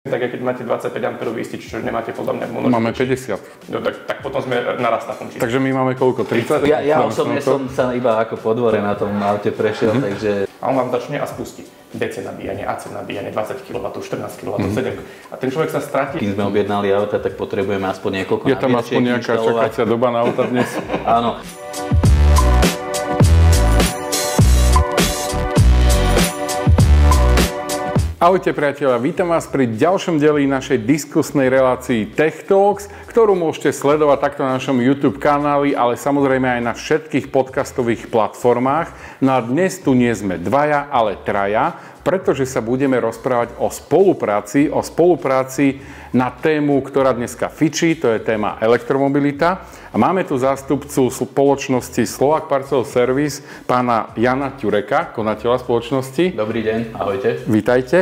Tak keď máte 25 A istič, čo nemáte podľa mňa množstvo. Máme 50. No, tak, tak potom sme naraz na tom čísle. Takže my máme koľko? 30? Ja, ja osobne som sa iba ako po dvore na tom aute prešiel, mm-hmm. takže... A on vám začne a spustí. DC nabíjanie, AC nabíjanie, 20 kW, 14 kW, mm-hmm. 7 A ten človek sa stratí. Keď sme objednali auta, tak potrebujeme aspoň niekoľko Je tam aspoň nejaká čakacia doba na auta dnes? Áno. Ahojte priatelia, vítam vás pri ďalšom deli našej diskusnej relácii Tech Talks, ktorú môžete sledovať takto na našom YouTube kanáli, ale samozrejme aj na všetkých podcastových platformách. No a dnes tu nie sme dvaja, ale traja pretože sa budeme rozprávať o spolupráci, o spolupráci na tému, ktorá dneska fičí, to je téma elektromobilita. A máme tu zástupcu spoločnosti Slovak Parcel Service, pána Jana Ťureka, konateľa spoločnosti. Dobrý deň, ahojte. Vítajte.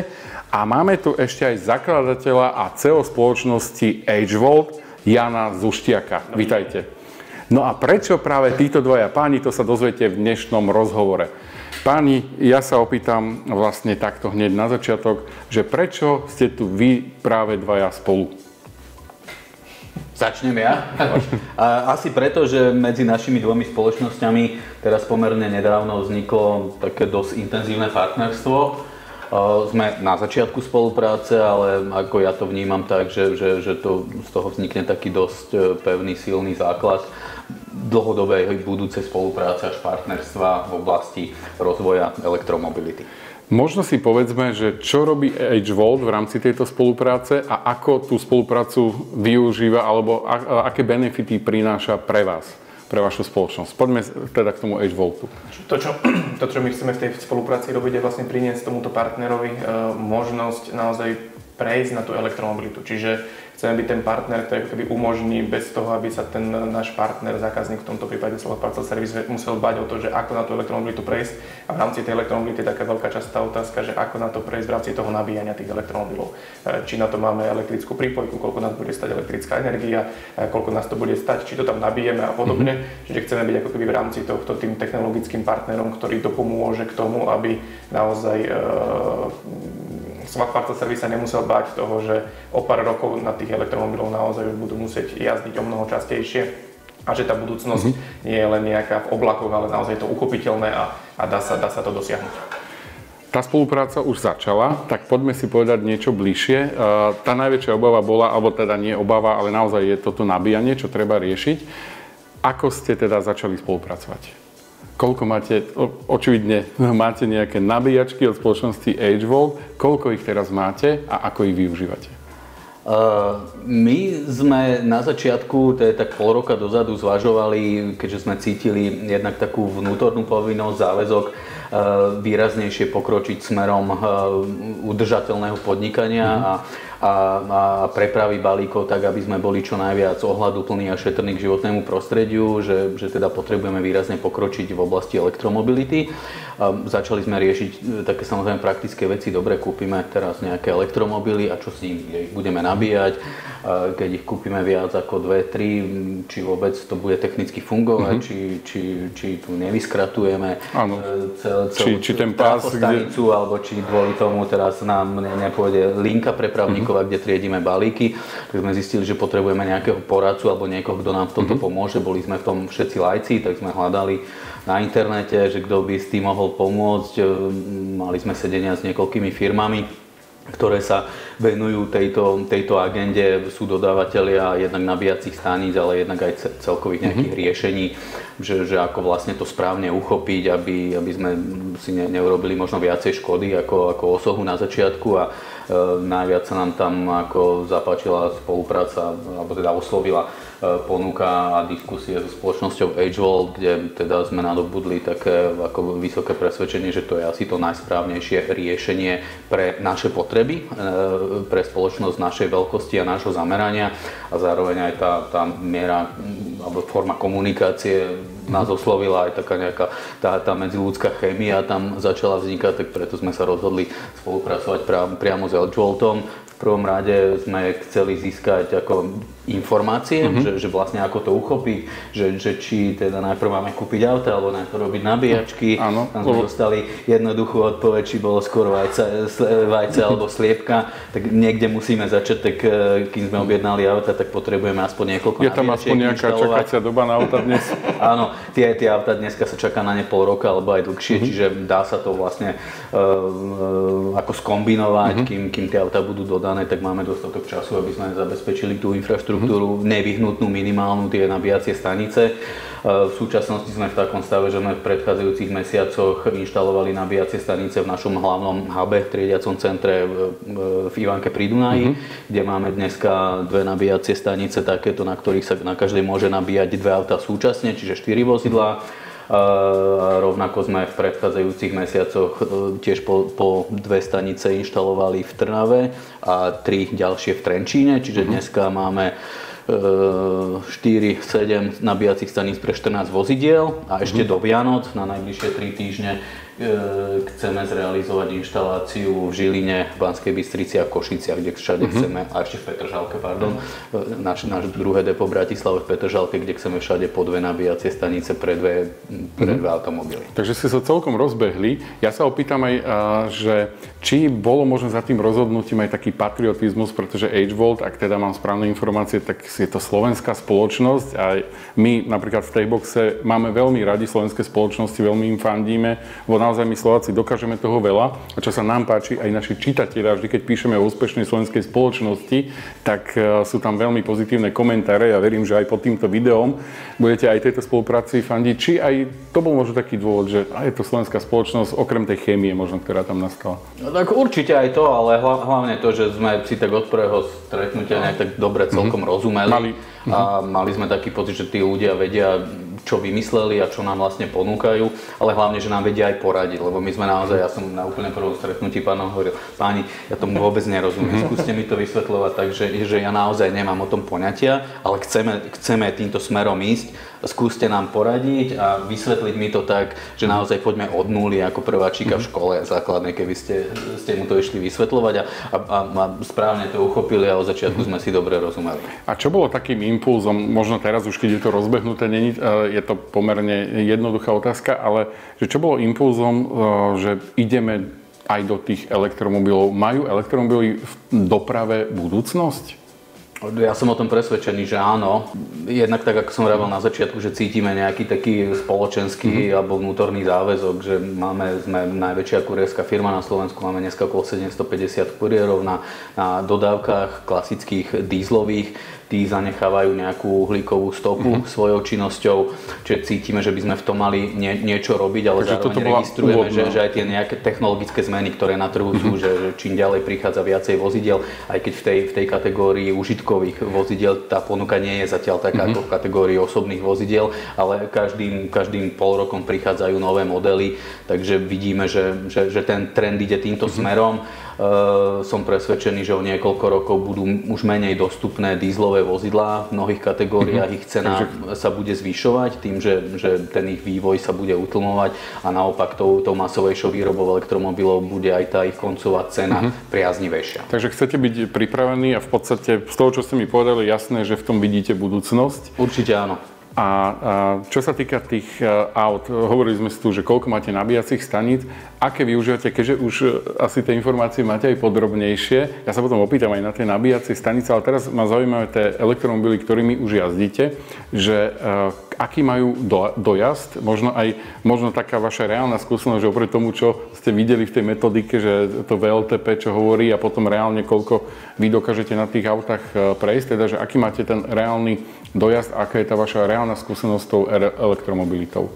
A máme tu ešte aj zakladateľa a CEO spoločnosti HVolt, Jana Zuštiaka. Vítajte. No a prečo práve títo dvaja páni, to sa dozviete v dnešnom rozhovore. Páni, ja sa opýtam vlastne takto hneď na začiatok, že prečo ste tu vy práve dvaja spolu? Začnem ja. Asi preto, že medzi našimi dvomi spoločnosťami teraz pomerne nedávno vzniklo také dosť intenzívne partnerstvo. Sme na začiatku spolupráce, ale ako ja to vnímam tak, že, že, že to, z toho vznikne taký dosť e, pevný, silný základ dlhodobej budúcej spolupráce až partnerstva v oblasti rozvoja elektromobility. Možno si povedzme, že čo robí HVolt v rámci tejto spolupráce a ako tú spoluprácu využíva alebo aké benefity prináša pre vás, pre vašu spoločnosť. Poďme teda k tomu HVoltu. To čo, to, čo my chceme v tej spolupráci robiť, je vlastne priniesť tomuto partnerovi e, možnosť naozaj prejsť na tú elektromobilitu. Čiže chceme byť ten partner, ktorý keby umožní bez toho, aby sa ten náš partner, zákazník, v tomto prípade Slovo Parcel Service, musel bať o to, že ako na tú elektromobilitu prejsť. A v rámci tej elektromobility je taká veľká častá otázka, že ako na to prejsť v rámci toho nabíjania tých elektromobilov. E, či na to máme elektrickú prípojku, koľko nás bude stať elektrická energia, e, koľko nás to bude stať, či to tam nabijeme a podobne. Mm-hmm. Čiže chceme byť ako keby v rámci tohto tým technologickým partnerom, ktorý dopomôže k tomu, aby naozaj e, Smart Parcel Service sa nemusel báť toho, že o pár rokov na tých elektromobilov naozaj už budú musieť jazdiť o mnoho častejšie a že tá budúcnosť mm-hmm. nie je len nejaká v oblakoch, ale naozaj je to uchopiteľné a, a dá, sa, dá sa to dosiahnuť. Tá spolupráca už začala, tak poďme si povedať niečo bližšie. E, tá najväčšia obava bola, alebo teda nie obava, ale naozaj je toto nabíjanie, čo treba riešiť. Ako ste teda začali spolupracovať? Koľko máte, očividne máte nejaké nabíjačky od spoločnosti HVolt, koľko ich teraz máte a ako ich využívate? My sme na začiatku, to je tak pol roka dozadu, zvažovali, keďže sme cítili jednak takú vnútornú povinnosť, záväzok, výraznejšie pokročiť smerom udržateľného podnikania mm-hmm. a a, a prepravy balíkov tak, aby sme boli čo najviac ohľaduplní a šetrní k životnému prostrediu, že, že teda potrebujeme výrazne pokročiť v oblasti elektromobility. A začali sme riešiť e, také samozrejme praktické veci. Dobre, kúpime teraz nejaké elektromobily a čo s nimi? Ich budeme nabíjať. A keď ich kúpime viac ako 2-3, či vôbec to bude technicky fungovať, mm-hmm. či, či, či tu nevyskratujeme Áno. E, cel, cel, či, či ten pás, stanicu, kde... alebo či kvôli tomu teraz nám nepôjde linka prepravníkov Františkova, kde triedíme balíky, tak sme zistili, že potrebujeme nejakého poradcu alebo niekoho, kto nám v tomto mm-hmm. pomôže. Boli sme v tom všetci lajci, tak sme hľadali na internete, že kto by s tým mohol pomôcť. Ehm, mali sme sedenia s niekoľkými firmami, ktoré sa venujú tejto, tejto agende, sú dodávateľia jednak nabíjacích staníc, ale jednak aj celkových nejakých mm-hmm. riešení, že, že ako vlastne to správne uchopiť, aby, aby sme si ne, neurobili možno viacej škody ako, ako osohu na začiatku a e, najviac sa nám tam ako zapáčila spolupráca, alebo teda oslovila ponuka a diskusie so spoločnosťou AgeWall, kde teda sme nadobudli také ako vysoké presvedčenie, že to je asi to najsprávnejšie riešenie pre naše potreby, e, pre spoločnosť našej veľkosti a nášho zamerania. A zároveň aj tá, tá miera alebo forma komunikácie nás oslovila aj taká nejaká tá, tá medziludská chémia tam začala vznikať, tak preto sme sa rozhodli spolupracovať priamo s Elgevoltom prvom rade sme chceli získať ako informácie, mm-hmm. že, že vlastne ako to uchopiť, že, že či teda najprv máme kúpiť auto, alebo najprv robiť nabíjačky. Áno. Tam sme dostali jednoduchú odpoveď, či bolo skôr vajce, vajce alebo sliepka, tak niekde musíme začať, tak e, kým sme objednali auta, tak potrebujeme aspoň niekoľko Je tam aspoň nejaká čakacia doba na auta dnes? Áno, tie, tie auta dneska sa čaká na ne pol roka alebo aj dlhšie, mm-hmm. čiže dá sa to vlastne uh, ako skombinovať, mm-hmm. kým, kým tie auta budú dodané, tak máme dostatok času, aby sme zabezpečili tú infraštruktúru infraštruktúru nevyhnutnú minimálnu tie nabíjacie stanice. E, v súčasnosti sme v takom stave, že sme v predchádzajúcich mesiacoch inštalovali nabíjacie stanice v našom hlavnom hube, triediacom centre v Ivanke pri Dunaji, mm-hmm. kde máme dneska dve nabíjacie stanice takéto, na ktorých sa na každej môže nabíjať dve auta súčasne, čiže 4 vozidlá. A rovnako sme v predchádzajúcich mesiacoch e, tiež po, po dve stanice inštalovali v Trnave a tri ďalšie v Trenčíne, čiže mhm. dneska máme 4, e, 7 nabíjacích staníc pre 14 vozidiel a ešte mm-hmm. do Vianoc na najbližšie 3 týždne chceme zrealizovať inštaláciu v Žiline, v Banskej Bystrici a Košiciach, kde všade uh-huh. chceme, a ešte v Petržalke, pardon, uh-huh. náš, náš druhé depo v Bratislave v Petržalke, kde chceme všade po dve nabíjacie stanice pre dve, pre uh-huh. dve automobily. Takže ste sa celkom rozbehli. Ja sa opýtam aj, že či bolo možno za tým rozhodnutím aj taký patriotizmus, pretože H-Volt, ak teda mám správne informácie, tak je to slovenská spoločnosť a my napríklad v Tayboxe máme veľmi radi slovenské spoločnosti, veľmi im fandíme. Vo naozaj my Slováci dokážeme toho veľa a čo sa nám páči, aj naši čitatelia, vždy keď píšeme o úspešnej slovenskej spoločnosti, tak e, sú tam veľmi pozitívne komentáre. Ja verím, že aj pod týmto videom budete aj tejto spolupráci fandiť. Či aj to bol možno taký dôvod, že je to slovenská spoločnosť, okrem tej chémie možno, ktorá tam nastala. No, tak určite aj to, ale hlavne to, že sme si tak od prvého stretnutia nejak tak dobre celkom mm-hmm. rozumeli. Mali. A mali sme taký pocit, že tí ľudia vedia čo vymysleli a čo nám vlastne ponúkajú, ale hlavne, že nám vedia aj poradiť, lebo my sme naozaj, ja som na úplne prvom stretnutí pánom hovoril, páni, ja tomu vôbec nerozumiem, mhm. skúste mi to vysvetľovať, takže že ja naozaj nemám o tom poňatia, ale chceme, chceme týmto smerom ísť, skúste nám poradiť a vysvetliť mi to tak, že naozaj poďme od nuly ako prváčika v mhm. škole základnej, keby ste, ste mu to išli vysvetľovať a, a, a správne to uchopili a od začiatku mhm. sme si dobre rozumeli. A čo bolo takým impulzom, možno teraz už keď je to rozbehnuté, není, e, je to pomerne jednoduchá otázka, ale že čo bolo impulzom, e, že ideme aj do tých elektromobilov. Majú elektromobily v doprave budúcnosť? Ja som o tom presvedčený, že áno. Jednak tak, ako som hovoril na začiatku, že cítime nejaký taký spoločenský mm-hmm. alebo vnútorný záväzok, že máme, sme najväčšia kurierská firma na Slovensku, máme dneska okolo 750 kuriérov na, na dodávkach klasických dízlových tí zanechávajú nejakú uhlíkovú stopu mm-hmm. svojou činnosťou, čiže cítime, že by sme v tom mali nie, niečo robiť, ale Takže zároveň registrujeme, že, že aj tie nejaké technologické zmeny, ktoré na trhu sú, mm-hmm. že, že čím ďalej prichádza viacej vozidiel, aj keď v tej, v tej kategórii užitkových vozidiel tá ponuka nie je zatiaľ taká mm-hmm. ako v kategórii osobných vozidiel, ale každým, každým pol rokom prichádzajú nové modely, takže vidíme, že, že, že ten trend ide týmto mm-hmm. smerom. Uh, som presvedčený, že o niekoľko rokov budú už menej dostupné dízlové vozidlá. V mnohých kategóriách mm-hmm. ich cena Takže... sa bude zvyšovať tým, že, že ten ich vývoj sa bude utlmovať a naopak tou, tou masovejšou výrobou elektromobilov bude aj tá ich koncová cena mm-hmm. priaznivejšia. Takže chcete byť pripravení a v podstate z toho, čo ste mi povedali, jasné, že v tom vidíte budúcnosť. Určite áno. A, čo sa týka tých e, aut, hovorili sme si tu, že koľko máte nabíjacích staníc, aké využívate, keďže už e, asi tie informácie máte aj podrobnejšie. Ja sa potom opýtam aj na tie nabíjacie stanice, ale teraz ma zaujímajú tie elektromobily, ktorými už jazdíte, že e, aký majú do, dojazd, možno aj možno taká vaša reálna skúsenosť, že oproti tomu, čo ste videli v tej metodike, že to VLTP, čo hovorí a potom reálne koľko vy dokážete na tých autách prejsť, teda, že aký máte ten reálny dojazd, aká je tá vaša reálna skúsenosť s tou elektromobilitou.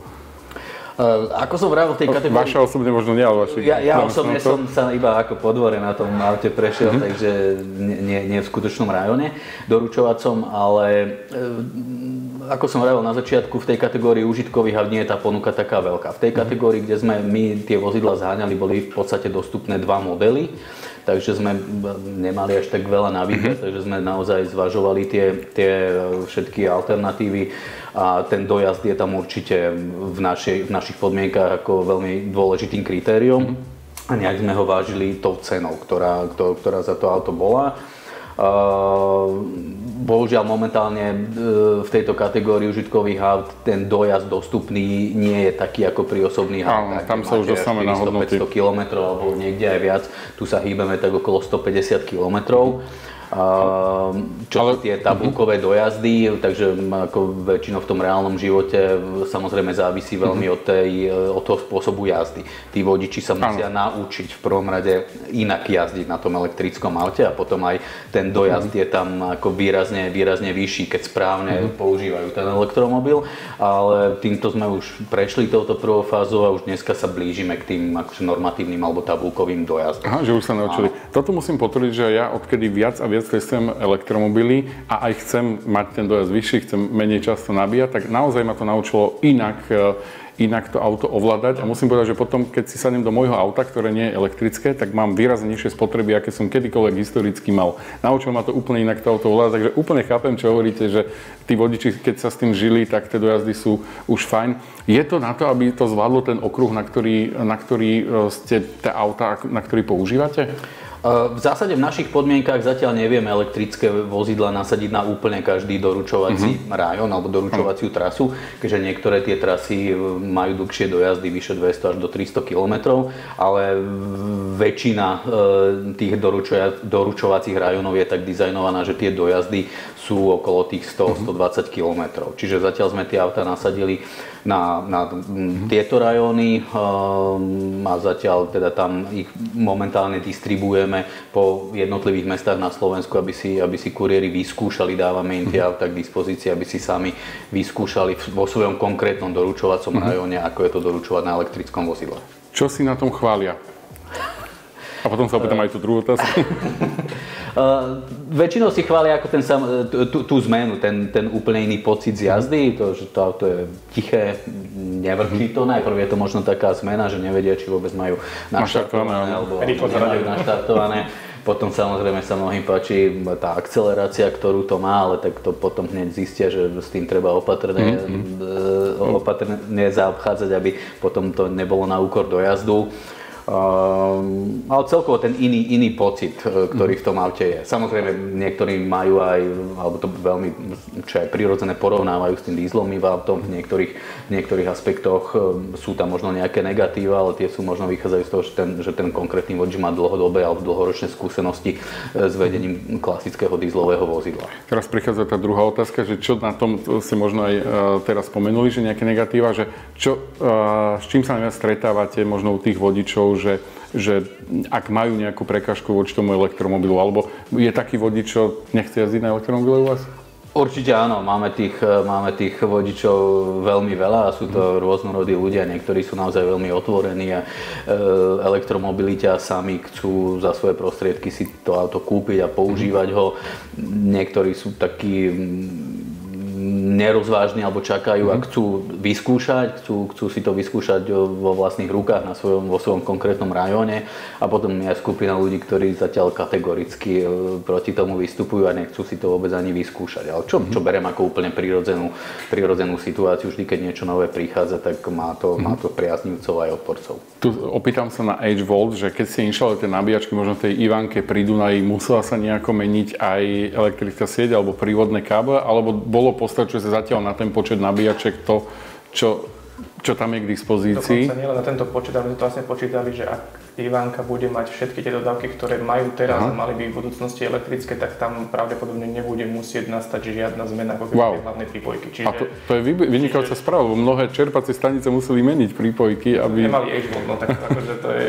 Uh, ako som vravil v tej kategórii... Vaša osobne možno nie, ale vaši... Ja, ja osobne som sa iba ako podvore na tom aute prešiel, mm-hmm. takže nie, nie v skutočnom rajone doručovacom, ale uh, ako som vravil na začiatku, v tej kategórii užitkových aut nie je tá ponuka taká veľká. V tej mhm. kategórii, kde sme my tie vozidla zháňali, boli v podstate dostupné dva modely takže sme nemali až tak veľa na výber, mm-hmm. takže sme naozaj zvažovali tie, tie všetky alternatívy a ten dojazd je tam určite v, našej, v našich podmienkach ako veľmi dôležitým kritériom. Mm-hmm. a nejak sme ho vážili tou cenou, ktorá, ktorá za to auto bola. Bohužiaľ momentálne e, v tejto kategórii užitkových aut ten dojazd dostupný nie je taký ako pri osobných autách. Tam sa už dostávame na hodnoty. 500 km alebo niekde aj viac. Tu sa hýbeme tak okolo 150 km. Čo Ale... tie tabulkové dojazdy, takže ako väčšinou v tom reálnom živote samozrejme závisí veľmi od, tej, od toho spôsobu jazdy. Tí vodiči sa musia ano. naučiť v prvom rade inak jazdiť na tom elektrickom aute a potom aj ten dojazd uh-huh. je tam ako výrazne, výrazne vyšší, keď správne uh-huh. používajú ten elektromobil. Ale týmto sme už prešli touto prvou fázou a už dneska sa blížime k tým akože normatívnym alebo tabulkovým dojazdom. Aha, že už sa naučili. Toto musím potvrdiť, že ja odkedy viac a viac viac testujem elektromobily a aj chcem mať ten dojazd vyšší, chcem menej často nabíjať, tak naozaj ma to naučilo inak e, inak to auto ovládať a musím povedať, že potom, keď si sadnem do môjho auta, ktoré nie je elektrické, tak mám výrazne nižšie spotreby, aké som kedykoľvek historicky mal. Naučil ma to úplne inak to auto ovládať, takže úplne chápem, čo hovoríte, že tí vodiči, keď sa s tým žili, tak tie dojazdy sú už fajn. Je to na to, aby to zvládlo ten okruh, na ktorý, na ktorý e, ste tie auta, na ktorý používate? V zásade v našich podmienkach zatiaľ nevieme elektrické vozidla nasadiť na úplne každý doručovací mm-hmm. rajón alebo doručovaciu trasu, keďže niektoré tie trasy e, majú dlhšie dojazdy vyše 200 až do 300 km, ale väčšina e, tých doručovacích rajónov je tak dizajnovaná, že tie dojazdy sú okolo tých 100-120 km. Čiže zatiaľ sme tie auta nasadili na, na tieto rajóny um, a zatiaľ teda tam ich momentálne distribuujeme po jednotlivých mestách na Slovensku, aby si, aby si kuriéri vyskúšali, dávame im tie mhm. auta k dispozícii, aby si sami vyskúšali vo svojom konkrétnom doručovacom mm-hmm. rajóne, ako je to doručovať na elektrickom vozidle. Čo si na tom chvália? A potom sa opýtam aj tú druhú otázku. Uh, väčšinou si chvália ako ten sam, tú, tú zmenu, ten, ten úplne iný pocit z jazdy, to, že to auto je tiché, nevrčí to. Najprv je to možno taká zmena, že nevedia, či vôbec majú naštartované alebo nemajú naštartované. Potom samozrejme sa mnohým páči tá akcelerácia, ktorú to má, ale tak to potom hneď zistia, že s tým treba opatrne, mm-hmm. opatrne zaobchádzať, aby potom to nebolo na úkor dojazdu. Um, ale celkovo ten iný, iný pocit, e, ktorý v tom aute je. Samozrejme, niektorí majú aj, alebo to veľmi, čo je prirodzené, porovnávajú s tým dieselovým autom. V niektorých, v niektorých aspektoch e, sú tam možno nejaké negatíva, ale tie sú možno vychádzajú z toho, že ten, že ten konkrétny vodič má dlhodobé alebo dlhoročné skúsenosti e, s vedením klasického dieselového vozidla. Teraz prichádza tá druhá otázka, že čo na tom si možno aj teraz spomenuli, že nejaké negatíva, že čo, s čím sa najviac stretávate možno u tých vodičov, že, že ak majú nejakú prekažku voči tomu elektromobilu, alebo je taký vodič, čo nechce jazdiť na elektromobile u vás? Určite áno, máme tých, máme tých vodičov veľmi veľa a sú to rôznorodí ľudia, niektorí sú naozaj veľmi otvorení a e, elektromobilite a sami chcú za svoje prostriedky si to auto kúpiť a používať ho. Niektorí sú takí nerozvážni alebo čakajú mm-hmm. a mhm. chcú vyskúšať, chcú, chcú si to vyskúšať vo vlastných rukách na svojom, vo svojom konkrétnom rajóne a potom je skupina ľudí, ktorí zatiaľ kategoricky e, proti tomu vystupujú a nechcú si to vôbec ani vyskúšať. Ale čo, mm-hmm. čo berem ako úplne prirodzenú, prirodzenú situáciu, vždy keď niečo nové prichádza, tak má to, mm-hmm. má to priaznivcov aj odporcov. Tu opýtam sa na Age Volt, že keď ste inštalovali tie nabíjačky, možno tej Ivanke pri Dunaji, musela sa nejako meniť aj elektrická sieť alebo prívodné káble, alebo bolo postačujúce sa zatiaľ na ten počet nabíjaček to, čo, čo tam je k dispozícii. Dokonca nielen na tento počet, ale my to vlastne počítali, že ak Ivánka bude mať všetky tie dodávky, ktoré majú teraz Aha. a mali by v budúcnosti elektrické, tak tam pravdepodobne nebude musieť nastať žiadna zmena ako wow. hlavnej prípojky. Čiže, a to, to je vynikajúca čiže... správa, lebo mnohé čerpacie stanice museli meniť prípojky, aby... Nemali h no tak akože to je...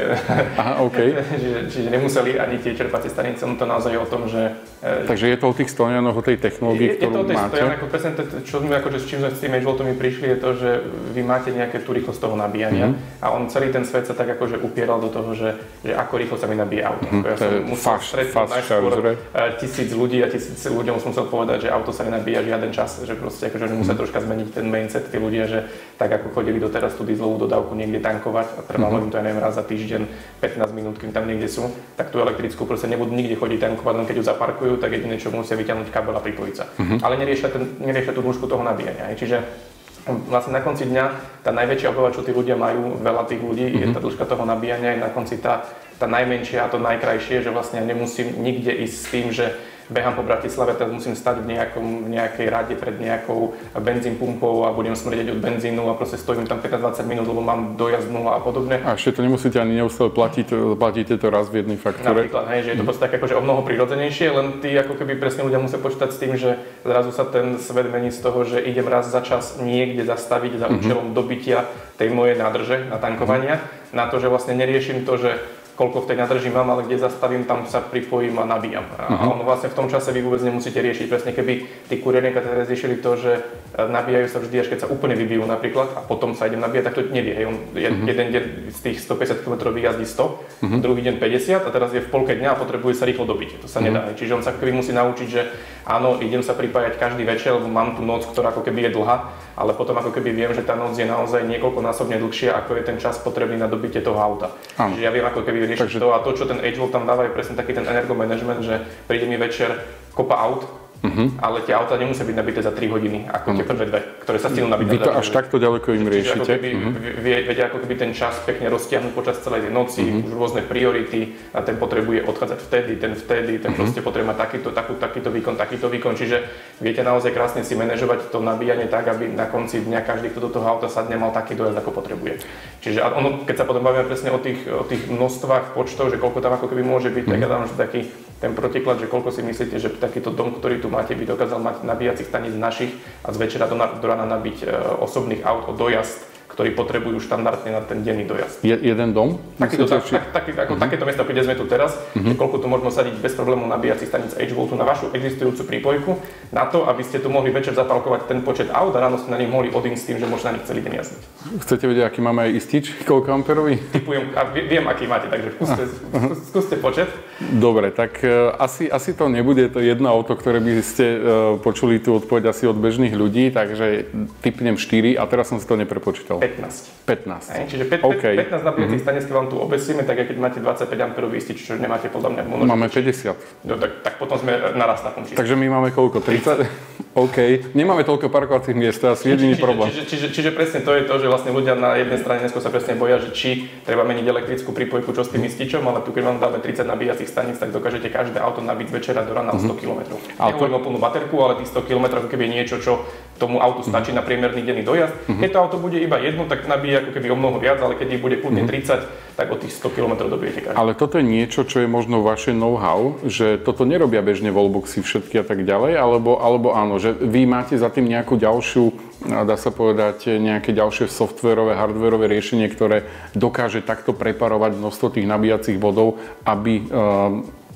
Aha, OK. čiže, čiže nemuseli ani tie čerpacie stanice, no to naozaj o tom, že... E, Takže je to o tých stojanoch, o tej technológii, ktorú máte? Je to o tej stojanoch, presne to, čo sme, akože, s čím sme s tým h prišli, je to, že vy máte nejaké tú rýchlosť toho nabíjania mm-hmm. a on celý ten svet sa tak akože upieral do toho, že, že ako rýchlo sa mi nabíja auto. Mm, ja som musel stretnúť najskôr eh, tisíc ľudí a tisíc ľuďom som musel povedať, že auto sa nenabíja žiaden čas, že proste akože oni musia mm. troška zmeniť ten mindset, tí ľudia, že tak ako chodili doteraz tú dieselovú dodávku niekde tankovať a trvalo mm-hmm. im to aj neviem raz za týždeň 15 minút, kým tam niekde sú, tak tú elektrickú proste nebudú nikde chodiť tankovať, len keď ju zaparkujú, tak jediné čo musia vyťahnuť kabel a pripojiť sa. Mm-hmm. Ale neriešia, ten, neriešia tú dĺžku toho nabíjania. Čiže vlastne na konci dňa tá najväčšia obava, čo tí ľudia majú, veľa tých ľudí, mm-hmm. je mhm. tá dĺžka toho nabíjania, je na konci tá, tá najmenšia a to najkrajšie, že vlastne nemusím nikde ísť s tým, že behám po Bratislave, teraz musím stať v, nejakom, v nejakej rade pred nejakou benzín pumpou a budem smrdeť od benzínu a proste stojím tam 15-20 minút, lebo mám dojazdnú a podobne. A ešte to nemusíte ani neustále platiť, platíte to raz v jednej faktúre. Napríklad, hej, že je to proste tak akože o mnoho prirodzenejšie, len tí ako keby presne ľudia musia počítať s tým, že zrazu sa ten svet mení z toho, že idem raz za čas niekde zastaviť za mm-hmm. účelom dobytia tej mojej nádrže na tankovania, mm-hmm. na to, že vlastne neriešim to, že koľko v tej nádrži mám, ale kde zastavím, tam sa pripojím a nabíjam. A ono vlastne v tom čase vy vôbec nemusíte riešiť. Presne keby tí kuriérni teraz riešili to, že e, nabíjajú sa vždy, až keď sa úplne vybijú napríklad a potom sa idem nabíjať, tak to nevie. Hej. On uh-huh. jeden deň z tých 150 km vyjazdí 100, uh-huh. druhý deň 50 a teraz je v polke dňa a potrebuje sa rýchlo dobiť. To sa uh-huh. nedá. Hej. Čiže on sa keby musí naučiť, že áno, idem sa pripájať každý večer, lebo mám tú noc, ktorá ako keby je dlhá, ale potom ako keby viem, že tá noc je naozaj niekoľkonásobne dlhšia, ako je ten čas potrebný na dobitie toho auta. Čiže ja viem ako keby riešiť Takže... to a to, čo ten Edgewell tam dáva, je presne taký ten energomanagement, že príde mi večer kopa aut, Uh-huh. Ale tie auta nemusia byť nabité za 3 hodiny, ako uh-huh. tie prvé dve, ktoré sa stihnú nabiť. Vy to až takto ďaleko im riešite. Ako keby, uh-huh. vedia ako keby ten čas pekne roztiahnuť počas celej tej noci, uh-huh. už rôzne priority, a ten potrebuje odchádzať vtedy, ten vtedy, ten uh-huh. proste potrebuje mať takýto, takú, takýto výkon, takýto výkon. Čiže viete naozaj krásne si manažovať to nabíjanie tak, aby na konci dňa každý, kto do toho auta sadne, mal taký dojazd, ako potrebuje. Čiže ono, keď sa potom bavíme presne o tých, o tých množstvách počtov, že koľko tam ako keby môže byť, uh-huh. tak ja dám taký ten protiklad, že koľko si myslíte, že takýto dom, ktorý tu máte, by dokázal mať nabíjacích staníc našich a z večera do, do rána nabiť e, osobných aut o dojazd ktorí potrebujú štandardne na ten denný dojazd. Je, jeden dom? Takýto, tak, tak, tak, ako, uh-huh. Takéto miesto, kde sme tu teraz, uh-huh. koľko tu možno sadiť bez problémov nabíjacích staníc H-Voltu na vašu existujúcu prípojku, na to, aby ste tu mohli večer zapalkovať ten počet aut a ráno ste na nich mohli odísť s tým, že môžete na nich celý deň jazdiť. Chcete vedieť, aký máme aj istič, koľko amperový? Typujem, a viem, aký máte, takže skúste, uh-huh. skúste počet. Dobre, tak uh, asi, asi to nebude to jedno auto, ktoré by ste uh, počuli tú odpoveď asi od bežných ľudí, takže typnem 4 a teraz som si to neprepočítal. 15. 15. Hej, čiže 5, okay. 15 nabíjacích mm-hmm. stanic, keď vám tu obesíme, tak keď máte 25 A istič, čo nemáte podľa mňa množič. Máme 50. No, tak, tak potom sme naraz na tom čísle. Takže my máme koľko? 30? 30. OK. Nemáme toľko parkovacích miest, to je asi jediný čiže, problém. Čiže, čiže, čiže, presne to je to, že vlastne ľudia na jednej strane dnesko sa presne boja, že či treba meniť elektrickú prípojku, čo s tým ističom, ale tu keď vám dáme 30 nabíjacích staníc, tak dokážete každé auto nabiť z večera do rána mm-hmm. 100 km. Nehovorím to... o plnú baterku, ale tých 100 km keby je niečo, čo tomu autu stačí mm-hmm. na priemerný denný dojazd. Mm-hmm. Keď to auto bude iba jednu, tak nabíja ako keby o mnoho viac, ale keď ich bude kľudne mm-hmm. 30, tak o tých 100 km dobijete každý. Ale toto je niečo, čo je možno vaše know-how, že toto nerobia bežne wallboxy všetky a tak ďalej, alebo, alebo áno, že vy máte za tým nejakú ďalšiu, dá sa povedať, nejaké ďalšie softverové, hardverové riešenie, ktoré dokáže takto preparovať množstvo tých nabíjacích bodov, aby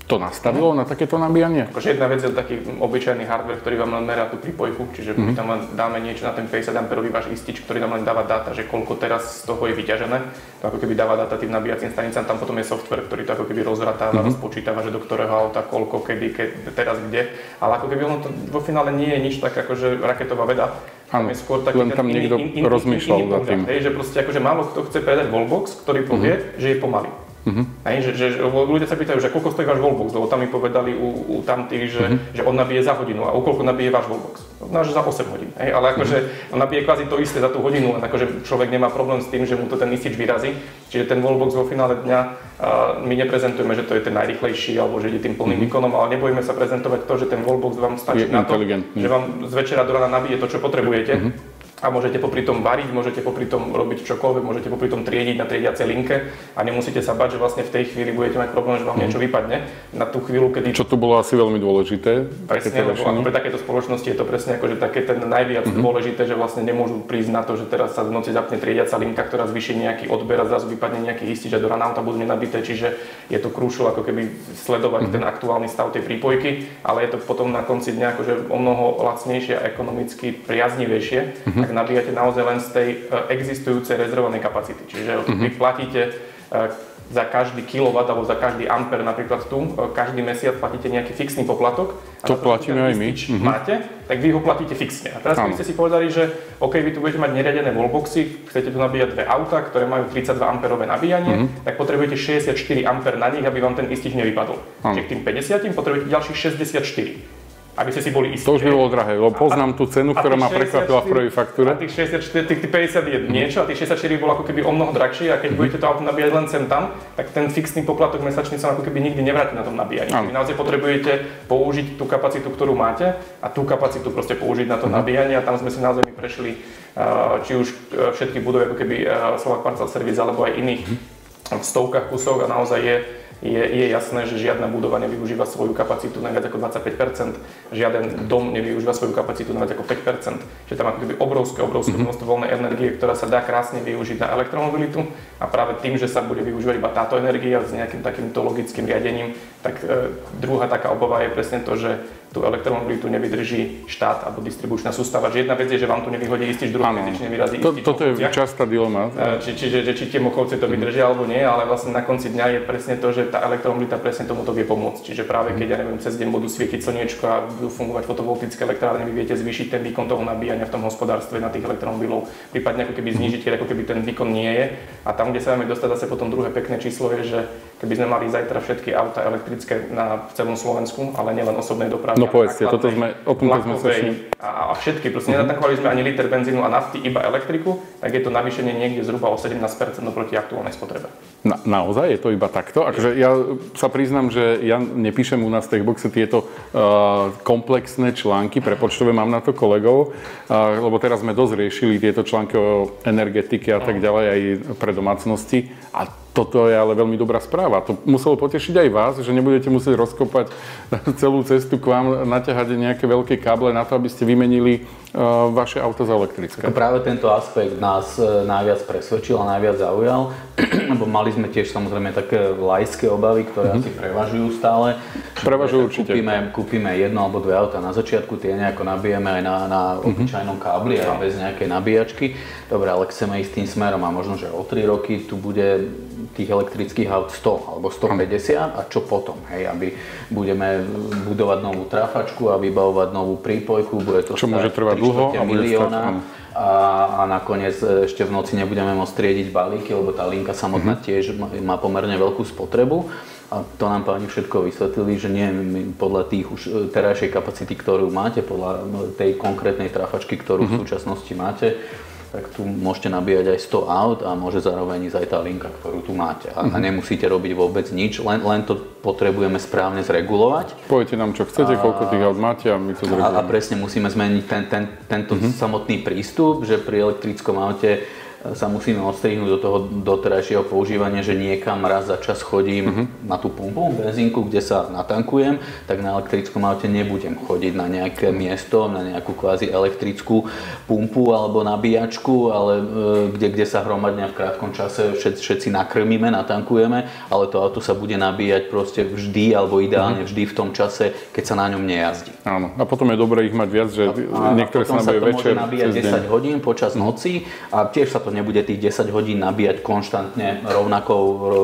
to nastavilo na takéto nabíjanie? Akože jedna vec je taký obyčajný hardware, ktorý vám len merá tú prípojku, čiže mm-hmm. my tam len dáme niečo na ten 50 A váš istič, ktorý nám len dáva dáta, že koľko teraz z toho je vyťažené. To ako keby dáva dáta tým nabíjacím stanicám, tam potom je software, ktorý to ako keby rozratáva, mm-hmm. rozpočítava, že do ktorého auta, koľko, kedy, keď, teraz kde. Ale ako keby ono to vo finále nie je nič tak akože raketová veda. Áno, skôr taký len tam niekto in, in, rozmýšľal za tým. Hej, že proste akože málo kto chce predať wallbox, ktorý povie, mm-hmm. že je pomalý. Uh-huh. Hej, že, že, ľudia sa pýtajú, že koľko stojí váš wallbox, lebo tam mi povedali u, u tamtých, že, uh-huh. že on nabije za hodinu a u koľko nabije váš wallbox. No, že za 8 hodín. Hej, ale akože uh-huh. on nabije kvázi to isté za tú hodinu, len akože človek nemá problém s tým, že mu to ten istič vyrazí. Čiže ten wallbox vo finále dňa uh, my neprezentujeme, že to je ten najrychlejší alebo že ide tým plným uh-huh. výkonom, ale nebojíme sa prezentovať to, že ten wallbox vám stačí je na to, že vám z večera do rána nabije to, čo potrebujete. Uh-huh a môžete popri tom variť, môžete popri tom robiť čokoľvek, môžete popri tom triediť na triediacej linke a nemusíte sa bať, že vlastne v tej chvíli budete mať problém, že vám mm. niečo vypadne. Na tú chvíľu, kedy... Čo tu bolo asi veľmi dôležité. Presne, lebo ako pre takéto spoločnosti je to presne ako, že také ten najviac mm-hmm. dôležité, že vlastne nemôžu prísť na to, že teraz sa v noci zapne triediaca linka, ktorá zvýši nejaký odber a zrazu vypadne nejaký istič a do rána auta budú nenabité, čiže je to krúšil ako keby sledovať mm-hmm. ten aktuálny stav tej prípojky, ale je to potom na konci dňa akože o mnoho lacnejšie a ekonomicky priaznivejšie, mm-hmm. Tak nabíjate naozaj len z tej e, existujúcej rezervovanej kapacity. Čiže mm-hmm. vy platíte e, za každý kilowatt alebo za každý amper napríklad tu, e, každý mesiac platíte nejaký fixný poplatok. A to platíme aj my. Mm-hmm. máte, tak vy ho platíte fixne. A teraz keby ste si povedali, že OK, vy tu budete mať neriadené wallboxy, chcete tu nabíjať dve auta, ktoré majú 32 amperové nabíjanie, mm-hmm. tak potrebujete 64 amper na nich, aby vám ten istič nevypadol. Čiže k tým 50 potrebujete ďalších 64. aby ste si boli istí. To už by bolo drahé, lebo poznám tú cenu, ktorá ma prekvapila v prvej faktúre. A tých 64, tých, tých 50 je niečo a tých 64 by bolo ako keby o mnoho drahšie a keď mm-hmm. budete to auto nabíjať len sem tam, tak ten fixný poplatok mesačný sa ako keby nikdy nevráti na tom nabíjaní. Vy naozaj potrebujete použiť tú kapacitu, ktorú máte a tú kapacitu proste použiť na to mm-hmm. nabíjanie a tam sme si naozaj my prešli či už všetky budovy ako keby Slovak Parcel Service alebo aj iných v stovkách kusov a naozaj je je, je jasné, že žiadna budova nevyužíva svoju kapacitu na viac ako 25%, žiaden dom nevyužíva svoju kapacitu na viac ako 5%, že tam ako keby obrovské, obrovské mm-hmm. množstvo voľnej energie, ktorá sa dá krásne využiť na elektromobilitu. A práve tým, že sa bude využívať iba táto energia s nejakým takýmto logickým riadením, tak e, druhá taká obava je presne to, že tú elektromobilitu nevydrží štát alebo distribučná sústava. Že jedna vec je, že vám tu nevyhodí istý je, že nevyrazí to, istý Toto je častá dilema. E, či, čiže že, či tie mochovce to vydržia alebo nie, ale vlastne na konci dňa je presne to, že tá elektromobilita presne tomuto vie pomôcť. Čiže práve keď, ja neviem, cez deň budú svietiť slniečko a budú fungovať fotovoltické elektrárne, vy viete zvýšiť ten výkon toho nabíjania v tom hospodárstve na tých elektromobilov, prípadne ako keby znižiť, ako keby ten výkon nie je. A tam, kde sa vieme dostať zase potom druhé pekné číslo je, že keby sme mali zajtra všetky auta elektrické na celom Slovensku, ale nielen osobnej dopravy. No povedzte, toto sme, o tom sme sa a, a všetky, proste uh-huh. nenatankovali sme ani liter benzínu a nafty, iba elektriku, tak je to navýšenie niekde zhruba o 17% oproti aktuálnej spotrebe. Na, naozaj je to iba takto? Akože ja sa priznám, že ja nepíšem u nás v Techboxe tieto uh, komplexné články, prepočtové mám na to kolegov, uh, lebo teraz sme dosť riešili tieto články o energetike a tak ďalej aj pre domácnosti. A toto je ale veľmi dobrá správa. To muselo potešiť aj vás, že nebudete musieť rozkopať celú cestu k vám, naťahať nejaké veľké káble na to, aby ste vymenili vaše auto za elektrické. To práve tento aspekt nás e, najviac presvedčil a najviac zaujal, lebo mali sme tiež samozrejme také lajské obavy, ktoré mm-hmm. asi prevažujú stále. Prevažujú určite. Kúpime, kúpime jedno alebo dve auta na začiatku, tie nejako nabijeme aj na, na mm-hmm. obyčajnom kábli, aj bez nejakej nabíjačky. Dobre, ale chceme ísť tým smerom a možno, že o 3 roky tu bude tých elektrických aut 100 alebo 150 a čo potom, hej, aby budeme budovať novú trafačku a vybavovať novú prípojku, bude to čo môže trvať dlho a milióna a, a nakoniec e, ešte v noci nebudeme môcť triediť balíky, lebo tá linka samotná mm-hmm. tiež má pomerne veľkú spotrebu. A to nám páni všetko vysvetlili, že nie podľa tých už e, terajšej kapacity, ktorú máte, podľa tej konkrétnej trafačky, ktorú mm-hmm. v mhm. súčasnosti máte, tak tu môžete nabíjať aj 100 aut a môže zároveň ísť aj tá linka, ktorú tu máte. A, a nemusíte robiť vôbec nič, len, len to potrebujeme správne zregulovať. Poviete nám, čo chcete, a, koľko tých aut máte a my to zregulujeme. A, a presne musíme zmeniť ten, ten, tento mm-hmm. samotný prístup, že pri elektrickom aute sa musíme odstrihnúť do toho doterajšieho používania, že niekam raz za čas chodím uh-huh. na tú pumpu, benzínku, kde sa natankujem, tak na elektrickom aute nebudem chodiť na nejaké miesto, na nejakú kvázi elektrickú pumpu alebo nabíjačku, ale e, kde, kde sa hromadne v krátkom čase všetci, všetci nakrmíme, natankujeme, ale to auto sa bude nabíjať proste vždy alebo ideálne uh-huh. vždy v tom čase, keď sa na ňom nejazdí. Áno, a potom je dobré ich mať viac, že a, niektoré sa nabíjajú večer. Môže nabíjať 10 hodín počas noci a tiež sa to nebude tých 10 hodín nabíjať konštantne rovnakou,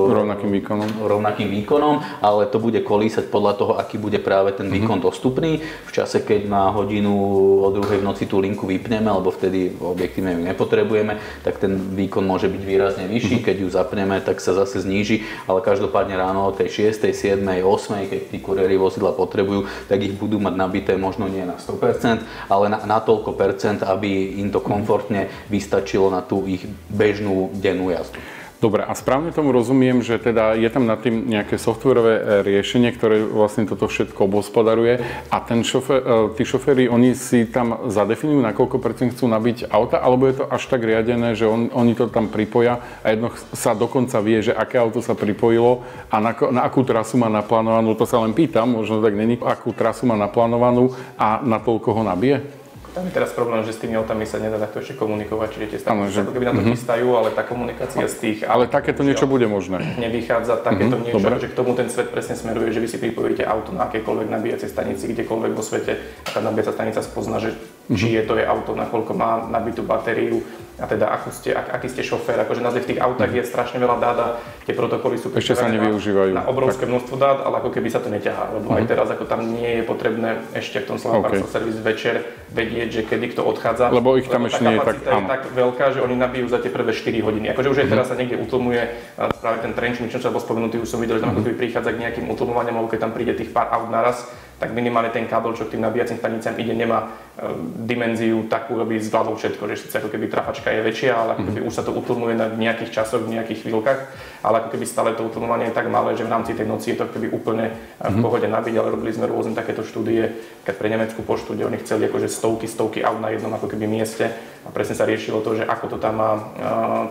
rovnakým výkonom. rovnakým výkonom, ale to bude kolísať podľa toho, aký bude práve ten výkon mm-hmm. dostupný. V čase, keď na hodinu o druhej v noci tú linku vypneme, alebo vtedy objektívne ju nepotrebujeme, tak ten výkon môže byť výrazne vyšší. Mm-hmm. Keď ju zapneme, tak sa zase zníži, ale každopádne ráno o tej 6., 7., 8., keď tí kuriéri vozidla potrebujú, tak ich budú mať nabité možno nie na 100%, ale na, na toľko percent, aby im to komfortne vystačilo na tú ich bežnú dennú jazdu. Dobre, a správne tomu rozumiem, že teda je tam nad tým nejaké softwarové e, riešenie, ktoré vlastne toto všetko obospodaruje a ten šofér, e, tí šoféry, oni si tam zadefinujú, na koľko percent chcú nabiť auta, alebo je to až tak riadené, že on, oni to tam pripoja a jedno sa dokonca vie, že aké auto sa pripojilo a na, na akú trasu má naplánovanú, to sa len pýtam, možno tak není, akú trasu má naplánovanú a na toľko ho nabije? Tam je teraz problém, že s tými autami sa nedá takto ešte komunikovať, čiže tie stavby sa keby na to mm-hmm. chystajú, ale tá komunikácia z tých... Ale takéto niečo bude možné. Nevychádza takéto mm-hmm. niečo, Dobre. že k tomu ten svet presne smeruje, že vy si pripojíte auto na akékoľvek nabíjacej stanici, kdekoľvek vo svete a tá nabíjacia stanica spozna, že mm-hmm. či je to je auto, nakoľko má nabitú batériu, a teda ako ste, ak, aký ste šofér, akože naozaj v tých autách je strašne veľa dát a tie protokoly sú ešte sa nevyužívajú. Na, obrovské tak. množstvo dát, ale ako keby sa to neťahá, lebo uh-huh. aj teraz ako tam nie je potrebné ešte v tom Slovan okay. Service večer vedieť, že kedy kto odchádza. Lebo ich tam ešte nie je tak, je tak veľká, že oni nabijú za tie prvé 4 hodiny. Akože už aj uh-huh. teraz sa niekde utlmuje, práve ten trenčník, čo bol spomenutý, už som videl, že tam uh-huh. ako keby prichádza k nejakým utlmovaniam, alebo keď tam príde tých pár aut naraz, tak minimálne ten kábel, čo k tým nabíjacím stanicám ide, nemá e, dimenziu takú, aby zvládol všetko, že síce ako keby trafačka je väčšia, ale ako keby už sa to utlmuje na nejakých časoch, v nejakých chvíľkach, ale ako keby stále to utlmovanie je tak malé, že v rámci tej noci je to keby úplne e, v pohode nabiť, ale robili sme rôzne takéto štúdie, keď pre nemeckú poštu, kde oni chceli akože stovky, stovky aut na jednom ako keby mieste a presne sa riešilo to, že ako to tam má e,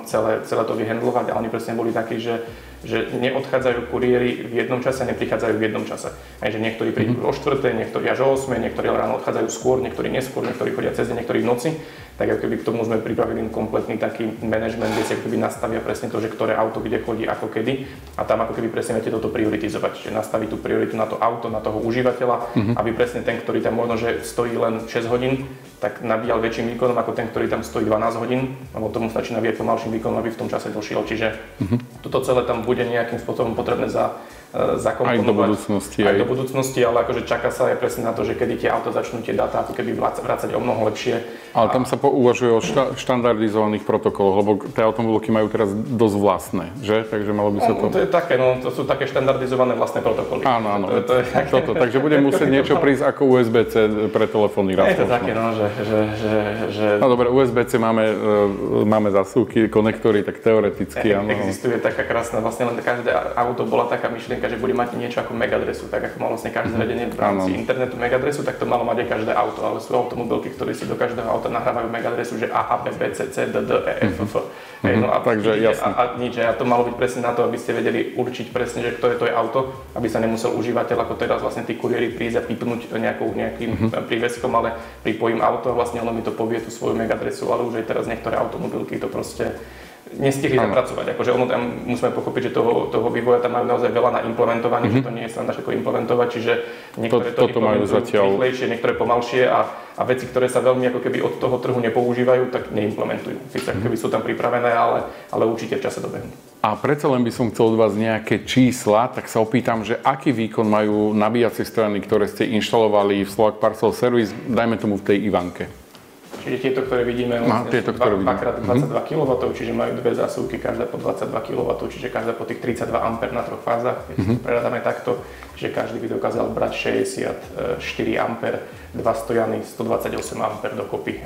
celé, celé to vyhendlovať a oni presne boli takí, že že neodchádzajú kuriéri v jednom čase neprichádzajú v jednom čase. Aj, že niektorí prídu mm-hmm. o 4, niektorí až o 8, niektorí ráno odchádzajú skôr, niektorí neskôr, niektorí chodia cez deň, niektorí v noci tak ako keby k tomu sme pripravili kompletný taký management, kde si ako keby nastavia presne to, že ktoré auto kde chodí, ako kedy a tam ako keby presne viete toto prioritizovať, čiže nastaviť tú prioritu na to auto, na toho užívateľa, mm-hmm. aby presne ten, ktorý tam možno, že stojí len 6 hodín, tak nabíjal väčším výkonom ako ten, ktorý tam stojí 12 hodín, lebo tomu stačí nabíjať pomalším výkonom, aby v tom čase došiel. Čiže mm-hmm. toto celé tam bude nejakým spôsobom potrebné za, zakomponovať. Aj do budúcnosti. Aj, aj do budúcnosti, ale akože čaká sa aj presne na to, že kedy tie auta začnú tie dáta ako keby vrácať o mnoho lepšie. Ale tam sa pouvažuje o šta- štandardizovaných protokoloch, lebo tie automobilky majú teraz dosť vlastné, že? Takže malo by sa to... No, to je také, no, to sú také štandardizované vlastné protokoly. Áno, áno. To, to je také... Toto, takže bude musieť niečo prísť ako USB-C pre telefónny raz. Je to také, no, že, že, že, že... No dobre, USB-C máme, uh, máme zasúky, konektory, tak teoreticky, e, áno. Existuje taká krásna, vlastne len každé auto bola taká myšlienka, myšlienka, že bude mať niečo ako megadresu, tak ako malo vlastne každé mhm. vedenie v rámci internetu megadresu, tak to malo mať aj každé auto, ale sú automobilky, ktoré si do každého auta nahrávajú megadresu, že A, A, B, B, C, C, D, D, E, F, F. Mm-hmm. no a, Takže, a, a, nič, a to malo byť presne na to, aby ste vedeli určiť presne, že ktoré to je auto, aby sa nemusel užívateľ ako teraz vlastne tí kuriéri prísť a pipnúť nejakou, nejakým mm-hmm. príveskom, ale pripojím auto a vlastne ono mi to povie tú svoju megadresu, ale už aj teraz niektoré automobilky to proste nestihli ano. zapracovať. Akože ono tam musíme pochopiť, že toho, toho vývoja tam majú naozaj veľa na implementovanie, mm-hmm. že to nie je sranda všetko implementovať, čiže niektoré to, to majú zatiaľ rýchlejšie, niektoré pomalšie a, a veci, ktoré sa veľmi ako keby od toho trhu nepoužívajú, tak neimplementujú. Sice mm-hmm. keby sú tam pripravené, ale, ale určite v čase dobehnú. A predsa len by som chcel od vás nejaké čísla, tak sa opýtam, že aký výkon majú nabíjacie strany, ktoré ste inštalovali v Slovak Parcel Service, dajme tomu v tej Ivanke. Čiže tieto, ktoré vidíme, vlastne tieto, ktoré 2, 2x22 mm-hmm. kW, čiže majú dve zásuvky, každá po 22 kW, čiže každá po tých 32 A na troch fázach, keď mm-hmm. to prerádame takto, čiže každý by dokázal brať 64 A, dva stojany, 128 A dokopy.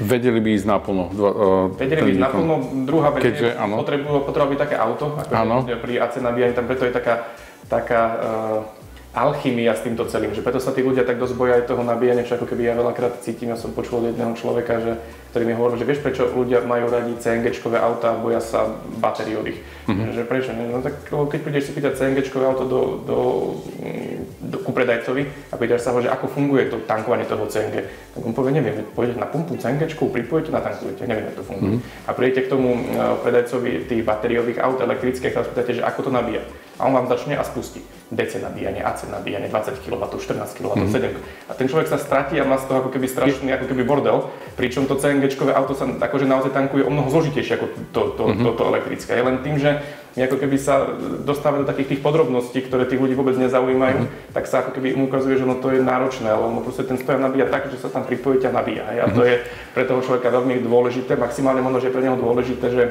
Vedeli by ísť naplno? Uh, Vedeli by ísť naplno. Druhá vec Keďže, je, potrebuje byť také auto, ako pri AC nabíjaní, tam preto je taká, taká uh, alchymia s týmto celým, že preto sa tí ľudia tak dosť boja aj toho nabíjania, čo ako keby ja veľakrát cítim, ja som počul od jedného človeka, že, ktorý mi hovoril, že vieš prečo ľudia majú radi CNG-čkové auta a boja sa batériových. Mm-hmm. Že prečo? No tak keď prídeš si pýtať CNG-čkové auto do, do, do, ku predajcovi a pýtaš sa ho, že ako funguje to tankovanie toho CNG, tak on povie, neviem, pôjdete na pumpu CNG-čku, pripojete, natankujete, neviem, ako to funguje. Mm-hmm. A prídete k tomu e, predajcovi tých batériových aut elektrických a spýtate, že ako to nabíja. A on vám začne a spustí DC nabíjanie, AC nabíjanie, 20 kW, 14 kW, mm-hmm. 7 A ten človek sa stratí a má z toho ako keby strašný ako keby bordel, pričom to CNG auto sa akože naozaj tankuje o mnoho zložitejšie ako to, to, mm-hmm. to, to elektrické. Je len tým, že ako keby sa dostávame do takých tých podrobností, ktoré tých ľudí vôbec nezaujímajú, mm-hmm. tak sa ako keby im ukazuje, že no to je náročné, ale ono proste ten stojan nabíja tak, že sa tam pripojíte a nabíja. A to mhm. je pre toho človeka veľmi dôležité, maximálne možno, že je pre neho dôležité, že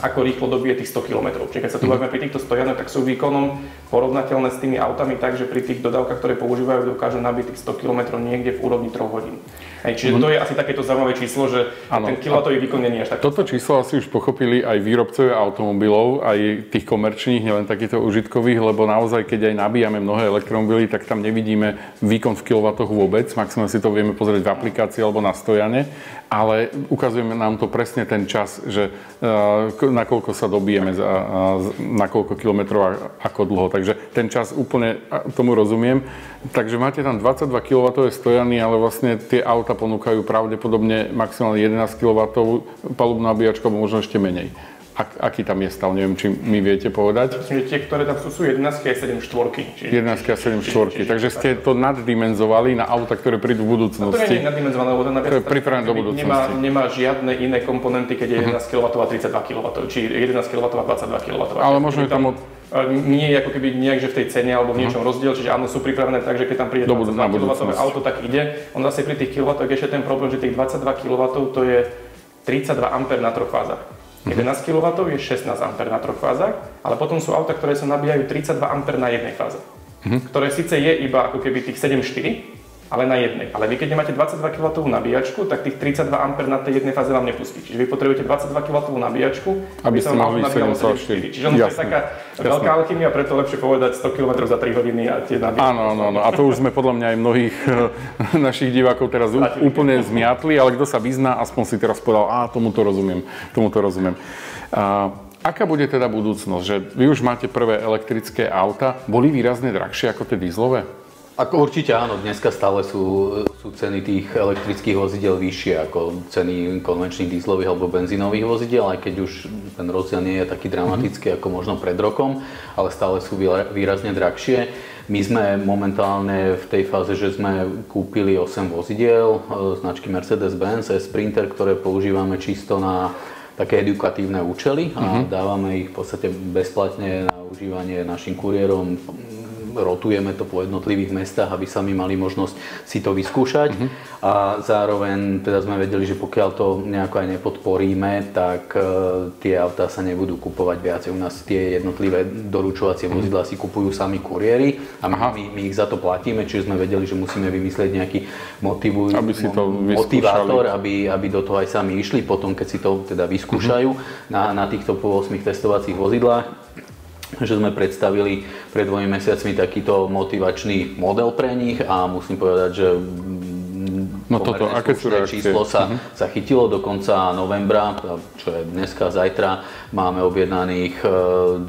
ako rýchlo dobije tých 100 km. Čiže keď sa tu bavíme pri týchto stojanoch, tak sú výkonom porovnateľné s tými autami tak, že pri tých dodávkach, ktoré používajú, dokážu nabiť tých 100 km niekde v úrovni 3 hodín. Hej, čiže to je asi takéto zaujímavé číslo, že ano. ten kilotový výkon nie je až tak. Toto číslo asi už pochopili aj výrobcovia automobilov, aj tých komerčných, nielen takýchto užitkových, lebo naozaj, keď aj nabíjame mnohé elektromobily, tak tam nevidíme výkon v kilowattoch vôbec. Maximálne si to vieme pozrieť v aplikácii alebo na stojane, ale ukazujeme nám to presne ten čas, že uh, nakoľko sa dobijeme, za, uh, na koľko kilometrov a ako dlho. Takže ten čas úplne tomu rozumiem. Takže máte tam 22 kW stojany, ale vlastne tie auta ponúkajú pravdepodobne maximálne 11 kW palubnú nabíjačku, alebo možno ešte menej. Ak, aký tam je stav, neviem, či mi viete povedať. Myslím, že tie, ktoré tam sú, sú 11 a 7 štvorky. 11 a 7 štvorky, takže ste to naddimenzovali na auta, ktoré prídu v budúcnosti. No to nie je naddimenzované, lebo ten je pripravené do budúcnosti. Nemá, nemá žiadne iné komponenty, keď je 11 uh-huh. kW a 32 kW, či 11 kW a 22 kW. Ale možno je tam nie je ako keby nejak, že v tej cene alebo v niečom uh-huh. rozdiel, čiže áno, sú pripravené tak, že keď tam príde 22 kW auto, tak ide. On zase pri tých kW je ešte ten problém, že tých 22 kW to je 32 A na troch fázach. 11 mhm. kW je 16 A na troch fázach, ale potom sú auta, ktoré sa nabíjajú 32 A na jednej fáze. ktoré síce je iba ako keby tých 7,4, ale na jednej. Ale vy keď nemáte 22 kW nabíjačku, tak tých 32 A na tej jednej fáze vám nepustí. Čiže vy potrebujete 22 kW nabíjačku, aby ste mohli 7,4. Čiže ono to je taká Jasne. veľká alchymia, preto lepšie povedať 100 km za 3 hodiny a tie nabíjačky. Áno, áno, áno. A to už sme podľa mňa aj mnohých našich divákov teraz úplne zmiatli, ale kto sa vyzná, aspoň si teraz povedal, a tomu to rozumiem, tomu to rozumiem. A, Aká bude teda budúcnosť? Že vy už máte prvé elektrické auta. Boli výrazne drahšie ako tie dízlové? Ako určite áno, dneska stále sú, sú ceny tých elektrických vozidel vyššie ako ceny konvenčných dízlových alebo benzínových vozidel, aj keď už ten rozdiel nie je taký dramatický mm-hmm. ako možno pred rokom, ale stále sú výrazne drahšie. My sme momentálne v tej fáze, že sme kúpili 8 vozidiel e, značky Mercedes-Benz Sprinter, ktoré používame čisto na také edukatívne účely a mm-hmm. dávame ich v podstate bezplatne na užívanie našim kuriérom rotujeme to po jednotlivých mestách, aby sami mali možnosť si to vyskúšať. Uh-huh. A zároveň teda sme vedeli, že pokiaľ to nejako aj nepodporíme, tak uh, tie autá sa nebudú kupovať viacej. U nás tie jednotlivé doručovacie uh-huh. vozidlá si kupujú sami kuriéri a my, my, my ich za to platíme, čiže sme vedeli, že musíme vymyslieť nejaký motivuj, aby si to motivátor, aby, aby do toho aj sami išli potom, keď si to teda vyskúšajú uh-huh. na, na týchto 8 testovacích vozidlách že sme predstavili pred dvomi mesiacmi takýto motivačný model pre nich a musím povedať, že No toto, aké sú reakcie? číslo sa, uh-huh. sa chytilo do konca novembra, čo je dneska, zajtra. Máme objednaných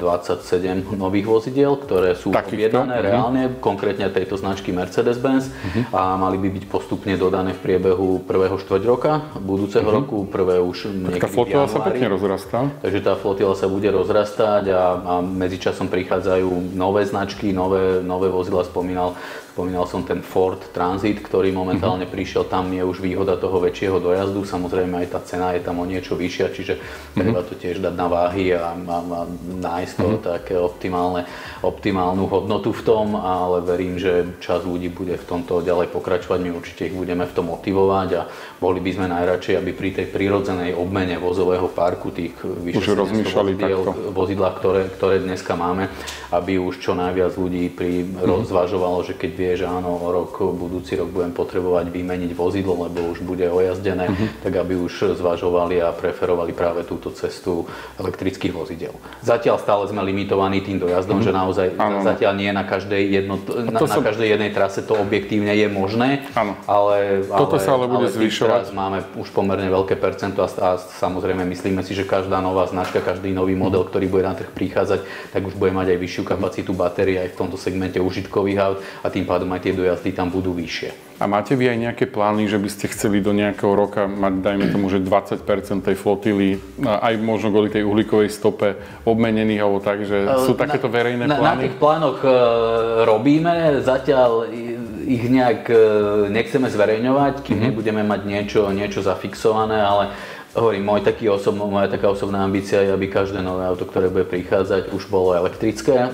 27 e, nových vozidiel, ktoré sú Takýchto? objednané uh-huh. reálne, konkrétne tejto značky Mercedes-Benz uh-huh. a mali by byť postupne dodané v priebehu prvého štvrť roka budúceho uh-huh. roku, prvé už niekedy Tá flotila sa pekne rozrastá. Takže tá flotila sa bude rozrastať a, a medzičasom prichádzajú nové značky, nové, nové vozidla, spomínal Spomínal som ten Ford Transit, ktorý momentálne mm-hmm. prišiel, tam je už výhoda toho väčšieho dojazdu, samozrejme aj tá cena je tam o niečo vyššia, čiže mm-hmm. treba to tiež dať na váhy a, a, a nájsť to mm-hmm. také optimálne, optimálnu hodnotu v tom, ale verím, že čas ľudí bude v tomto ďalej pokračovať, my určite ich budeme v tom motivovať a boli by sme najradšej, aby pri tej prirodzenej obmene vozového parku tých vyše vozidel, vozidlá, ktoré, ktoré dneska máme, aby už čo najviac ľudí pri mm-hmm. rozvažovalo, že keď vie, že áno, o rok, budúci rok budem potrebovať vymeniť vozidlo, lebo už bude ojazdené, mm-hmm. tak aby už zvažovali a preferovali práve túto cestu elektrických vozidel. Zatiaľ stále sme limitovaní tým dojazdom, mm-hmm. že naozaj ano. zatiaľ nie na každej, jedno, na, na každej jednej trase to objektívne je možné, ano. ale, Toto ale, sa ale bude ale zvyšovať. Teraz máme už pomerne veľké percento a, a samozrejme myslíme si, že každá nová značka, každý nový model, mm-hmm. ktorý bude na trh prichádzať, tak už bude mať aj vyššiu kapacitu batérie aj v tomto segmente užitkových aut a tým pádom aj tie dojazdy tam budú vyššie. A máte vy aj nejaké plány, že by ste chceli do nejakého roka mať, dajme tomu, že 20% tej flotily, aj možno kvôli tej uhlíkovej stope, obmenených alebo tak, že sú takéto verejné na, plány? Na tých plánoch e, robíme, zatiaľ ich nejak e, nechceme zverejňovať, kým mm-hmm. nebudeme mať niečo, niečo zafixované, ale Hovorím, môj taký osob, moja taká osobná ambícia je, aby každé nové auto, ktoré bude prichádzať, už bolo elektrické. E,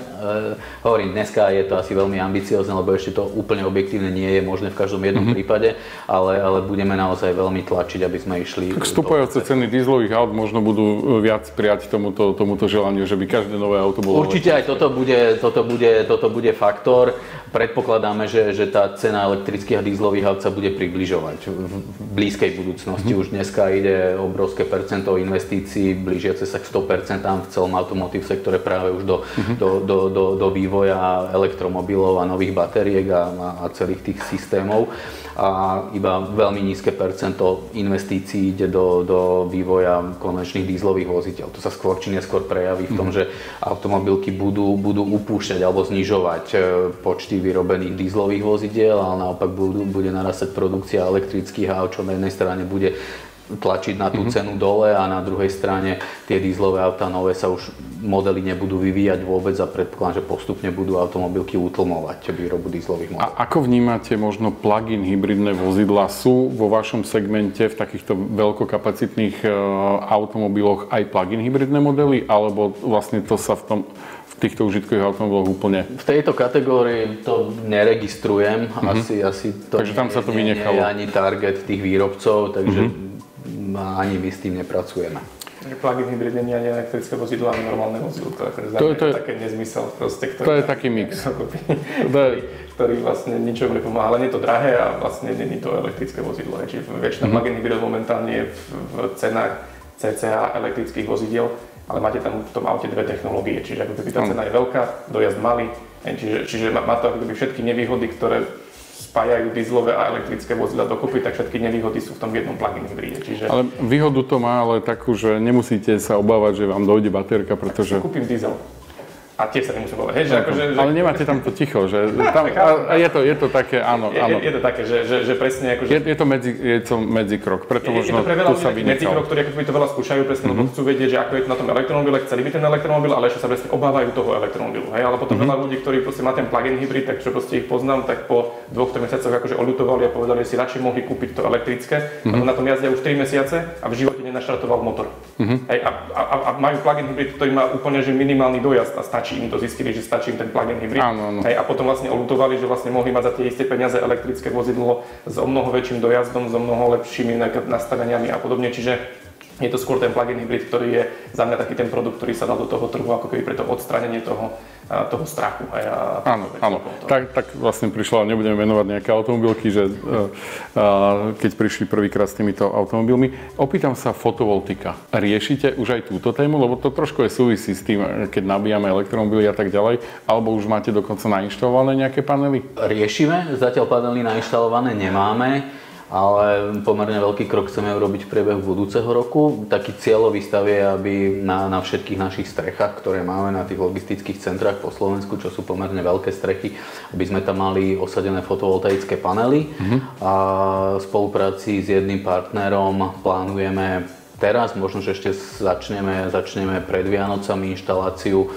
hovorím, dneska je to asi veľmi ambiciozne, lebo ešte to úplne objektívne nie je možné v každom jednom mm-hmm. prípade, ale, ale budeme naozaj veľmi tlačiť, aby sme išli... Tak vstupujúce ceny dízlových aut možno budú viac prijať tomuto, tomuto želaniu, že by každé nové auto bolo Určite elektrické. aj toto bude, toto, bude, toto bude faktor. Predpokladáme, že, že tá cena elektrických a dízlových aut sa bude približovať v blízkej budúcnosti. Mm-hmm. Už dneska ide obrovské percento investícií, blížiace sa k 100% v celom automotív sektore práve už do, mm-hmm. do, do, do, do vývoja elektromobilov a nových batériek a, a celých tých systémov a iba veľmi nízke percento investícií ide do, do vývoja konvenčných dízlových voziteľ. To sa skôr či neskôr prejaví v tom, mm. že automobilky budú, budú upúšťať alebo znižovať e, počty vyrobených dízlových vozidiel, ale naopak budú, bude narastať produkcia elektrických aut, čo na jednej strane bude tlačiť na tú mm-hmm. cenu dole a na druhej strane tie dízlové autá nové sa už modely nebudú vyvíjať vôbec a predpokladám, že postupne budú automobilky utlmovať výrobu dízlových modelov. A ako vnímate možno plug-in hybridné vozidla? Sú vo vašom segmente v takýchto veľkokapacitných e, automobiloch aj plug-in hybridné modely, alebo vlastne to sa v tom v týchto užitkových automobiloch úplne? V tejto kategórii to neregistrujem, mm-hmm. asi, asi to takže tam sa to vynechalo. Nie je ani target tých výrobcov, takže mm-hmm ani my s tým nepracujeme. Plug-in hybrid nie je elektrické vozidlo, ale normálne vozidlo. To, akože to, to je také nezmysel. Proste, ktorý, to je taký mix. ktorý, ktorý vlastne ničomu nepomáha. Ale nie je to drahé a vlastne nie je to elektrické vozidlo. Čiže väčšina mm-hmm. plug-in hybrid momentálne je v, v cenách CCA elektrických vozidiel, ale máte tam v tom aute dve technológie. Čiže ako keby tá cena je veľká, dojazd malý, čiže, čiže má, má to ako keby všetky nevýhody, ktoré spájajú dieselové a elektrické vozidla dokopy, tak všetky nevýhody sú v tom jednom plug-in hybride. Čiže... Ale výhodu to má, ale takú, že nemusíte sa obávať, že vám dojde baterka, pretože... Kúpim diesel a tiež sa nemusím povedať. Hej, že ako, že, ale nemáte tam to ticho, že tam, a je, to, je to také, áno, je, áno. Je, je to také, že, že, že presne ako, že... Je, je to medzi, je to medzi krok, preto je, možno je to pre veľa tu sa medzi krok, ktorí ako to veľa skúšajú, presne, mm-hmm. lebo chcú vedieť, že ako je to na tom elektromobile, chceli by ten elektromobil, ale ešte sa presne obávajú toho elektromobilu. Hej, ale potom mm-hmm. veľa ľudí, ktorí proste má ten plug-in hybrid, tak čo proste ich poznám, tak po dvoch, troch mesiacoch akože oľutovali a povedali, že si radšej mohli kúpiť to elektrické, mm-hmm. na tom jazdia už 3 mesiace a v živote nenaštartoval motor. Mm-hmm. Hej, a, a, a, majú plug-in hybrid, ktorý má úplne že minimálny dojazd a stačí im to zistili, že stačí im ten plug-in hybrid. Áno, áno. Hej, a potom vlastne olutovali, že vlastne mohli mať za tie isté peniaze elektrické vozidlo s o mnoho väčším dojazdom, s o mnoho lepšími nastaveniami a podobne. Čiže je to skôr ten plug-in hybrid, ktorý je za mňa taký ten produkt, ktorý sa dal do toho trhu ako keby pre to odstranenie toho toho strachu. Hej, a áno, áno. Tak, tak vlastne prišla, nebudeme menovať nejaké automobilky, že uh, keď prišli prvýkrát s týmito automobilmi. Opýtam sa fotovoltika. Riešite už aj túto tému, lebo to trošku je súvisí s tým, keď nabíjame elektromobily a tak ďalej, alebo už máte dokonca nainštalované nejaké panely? Riešime, zatiaľ panely nainštalované nemáme ale pomerne veľký krok chceme urobiť v priebehu budúceho roku. Taký cieľový stav je, aby na, na všetkých našich strechách, ktoré máme na tých logistických centrách po Slovensku, čo sú pomerne veľké strechy, aby sme tam mali osadené fotovoltaické panely. Mm-hmm. A v spolupráci s jedným partnerom plánujeme teraz, možno, že ešte začneme, začneme pred Vianocami inštaláciu e,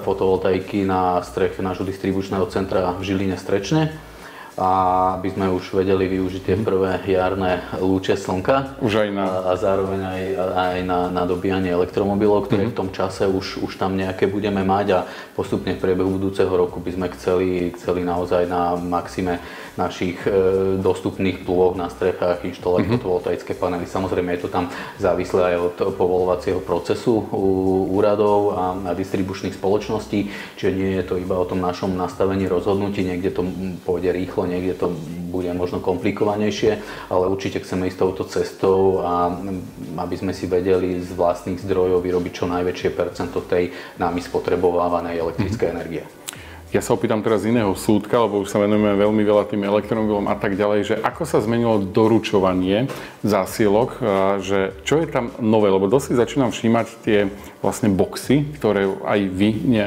fotovoltaiky na streche nášho distribučného centra v Žiline Strečne a aby sme už vedeli využiť tie prvé jarné lúče slnka. Už aj na... A, zároveň aj, aj na, na dobíjanie elektromobilov, ktoré mm-hmm. v tom čase už, už tam nejaké budeme mať a postupne v priebehu budúceho roku by sme chceli, chceli naozaj na maxime našich e, dostupných plôch na strechách inštalovať mm-hmm. fotovoltaické panely. Samozrejme je to tam závislé aj od povolovacieho procesu u úradov a, a distribučných spoločností, čiže nie je to iba o tom našom nastavení rozhodnutí, niekde to pôjde rýchlo, niekde to bude možno komplikovanejšie, ale určite chceme ísť touto cestou a aby sme si vedeli z vlastných zdrojov vyrobiť čo najväčšie percento tej nami spotrebovávanej elektrickej mm-hmm. energie. Ja sa opýtam teraz iného súdka, lebo už sa venujeme veľmi veľa tým elektromobilom a tak ďalej, že ako sa zmenilo doručovanie zásielok, že čo je tam nové, lebo dosť začínam všímať tie vlastne boxy, ktoré aj vy ne,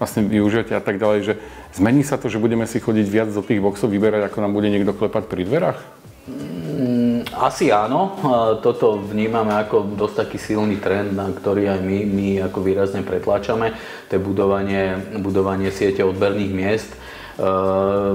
vlastne využijete a tak ďalej, že zmení sa to, že budeme si chodiť viac do tých boxov vyberať, ako nám bude niekto klepať pri dverách? Mm, asi áno. Toto vnímame ako dosť taký silný trend, na ktorý aj my, my ako výrazne pretláčame. To je budovanie, budovanie siete odberných miest. E,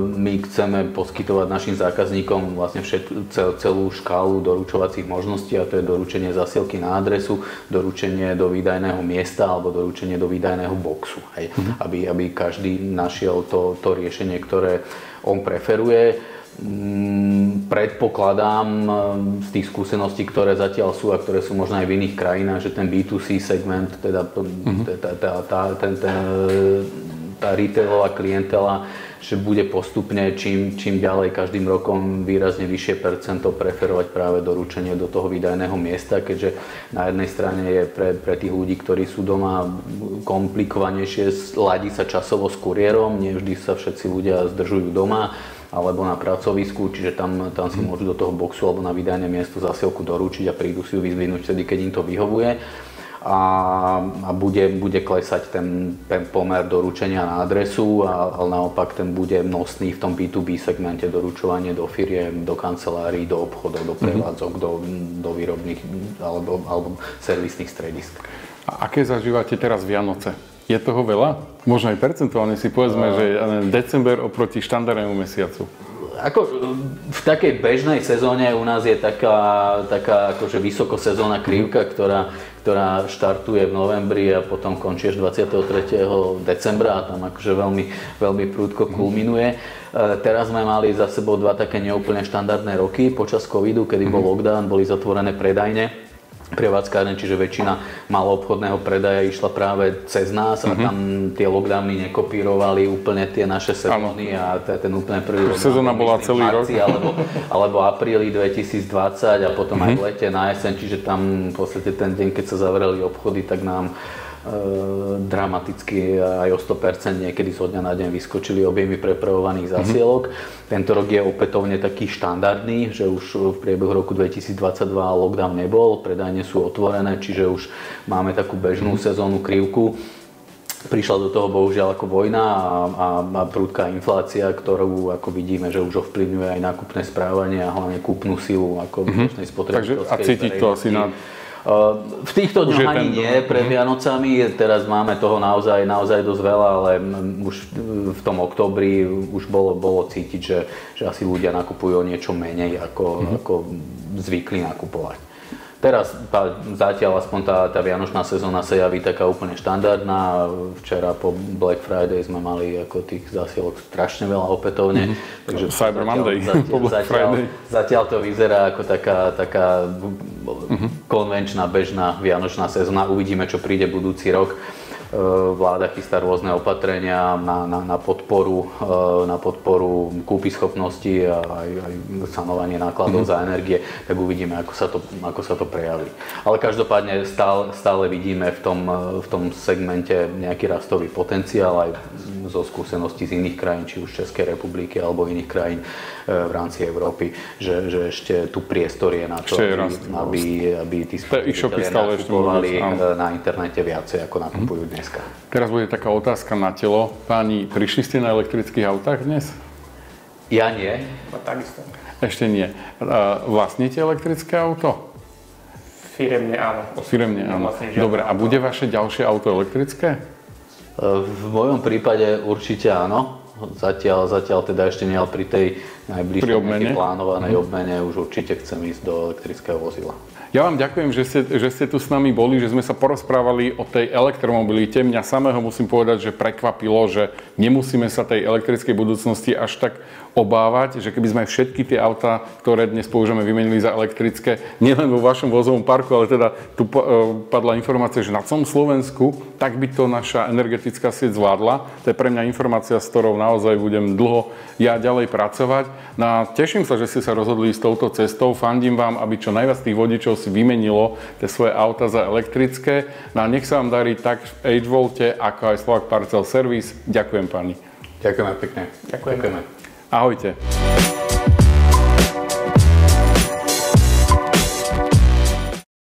my chceme poskytovať našim zákazníkom vlastne všet, cel, celú škálu doručovacích možností a to je doručenie zasielky na adresu, doručenie do výdajného miesta alebo doručenie do výdajného boxu. Hej. Mm-hmm. Aby, aby každý našiel to, to riešenie, ktoré on preferuje. Mm, predpokladám mm, z tých skúseností, ktoré zatiaľ sú a ktoré sú možno aj v iných krajinách, že ten B2C segment, teda ten, ten, tá retailová klientela, že bude postupne čím, čím ďalej každým rokom výrazne vyššie percento preferovať práve doručenie do toho výdajného miesta, keďže na jednej strane je pre, pre tých ľudí, ktorí sú doma komplikovanejšie, ladí sa časovo s kuriérom, nie vždy sa všetci ľudia zdržujú doma alebo na pracovisku, čiže tam, tam si mhm. môžu do toho boxu alebo na vydajné miesto zasielku doručiť a prídu si ju vyzvinúť vtedy, keď im to vyhovuje. A, a bude, bude klesať ten, ten pomer doručenia na adresu, a, ale naopak ten bude nosný v tom B2B segmente doručovanie do firiem, do kancelárií, do obchodov, do mhm. prevádzok, mm-hmm. do, do výrobných alebo, alebo servisných stredisk. A aké zažívate teraz Vianoce? Je toho veľa? Možno aj percentuálne si povedzme, že december oproti štandardnému mesiacu. Ako v takej bežnej sezóne u nás je taká, taká akože vysokosezónna krivka, ktorá, ktorá štartuje v novembri a potom končí až 23. decembra a tam akože veľmi, veľmi prúdko kulminuje. E, teraz sme mali za sebou dva také neúplne štandardné roky počas covidu, kedy bol mhm. lockdown, boli zatvorené predajne prevádzkárne, čiže väčšina maloobchodného predaja išla práve cez nás a uh-huh. tam tie lockdowny nekopírovali úplne tie naše sezóny a ten úplne prvý Sezóna bola celý marci, rok. Alebo, alebo apríli 2020 a potom uh-huh. aj v lete na jeseň, čiže tam v podstate ten deň, keď sa zavreli obchody, tak nám dramaticky aj o 100% niekedy zo dňa na deň vyskočili objemy prepravovaných mhm. zásielok. Mm-hmm. Tento rok je opätovne taký štandardný, že už v priebehu roku 2022 lockdown nebol, predajne sú otvorené, čiže už máme takú bežnú mm-hmm. sezónnu krivku. Prišla do toho bohužiaľ ako vojna a, a, a prúdka inflácia, ktorú ako vidíme, že už ovplyvňuje aj nákupné správanie a hlavne kúpnu silu ako mm-hmm. spotrebiteľskej Takže a cítiť to asi na v týchto dňoch ani nie, pred mhm. Vianocami, teraz máme toho naozaj, naozaj dosť veľa, ale už v tom oktobri už bolo, bolo cítiť, že, že asi ľudia nakupujú o niečo menej, ako, mm-hmm. ako zvykli nakupovať. Teraz tá, zatiaľ aspoň tá, tá vianočná sezóna sa javí taká úplne štandardná. Včera po Black Friday sme mali ako tých zasielok strašne veľa opätovne. Mm-hmm. Takže Cyber zatiaľ, Monday zatiaľ, po Black zatiaľ, Friday. Zatiaľ to vyzerá ako taká, taká mm-hmm. konvenčná, bežná vianočná sezóna. Uvidíme, čo príde budúci rok. E, vláda chystá rôzne opatrenia na, na, na, podporu, e, na podporu kúpy schopnosti a aj, aj sanovanie nákladov mm-hmm. za energie, tak uvidíme, ako sa to, ako sa to prejaví. Ale každopádne stále, stále vidíme v tom, v tom segmente nejaký rastový potenciál aj zo skúseností z iných krajín, či už Českej republiky alebo iných krajín v rámci Európy, že, že ešte tu priestor je na to, aby, aby, aby tí spotrebitelia nakupovali na internete viacej, ako nakupujú dnes dneska. Teraz bude taká otázka na telo. Páni, prišli ste na elektrických autách dnes? Ja nie. No takisto. Ešte nie. Vlastníte elektrické auto? Firemne áno. Firemne áno. Dobre, a bude vaše ďalšie auto elektrické? V mojom prípade určite áno. Zatiaľ, zatiaľ teda ešte nie, ale pri tej najbližšej plánovanej mm. obmene už určite chcem ísť do elektrického vozidla. Ja vám ďakujem, že ste, že ste tu s nami boli, že sme sa porozprávali o tej elektromobilite. Mňa samého musím povedať, že prekvapilo, že nemusíme sa tej elektrickej budúcnosti až tak obávať, že keby sme všetky tie autá, ktoré dnes používame, vymenili za elektrické, nielen vo vašom vozovom parku, ale teda tu e, padla informácia, že na celom Slovensku, tak by to naša energetická sieť zvládla. To je pre mňa informácia, s ktorou naozaj budem dlho ja ďalej pracovať. No a teším sa, že ste sa rozhodli s touto cestou. Fandím vám, aby čo najviac tých vodičov si vymenilo tie svoje auta za elektrické. No a nech sa vám darí tak v H-Volte, ako aj Slovak Parcel Service. Ďakujem pani. Ďakujeme pekne. Ďakujeme. Ďakujeme. Ahojte.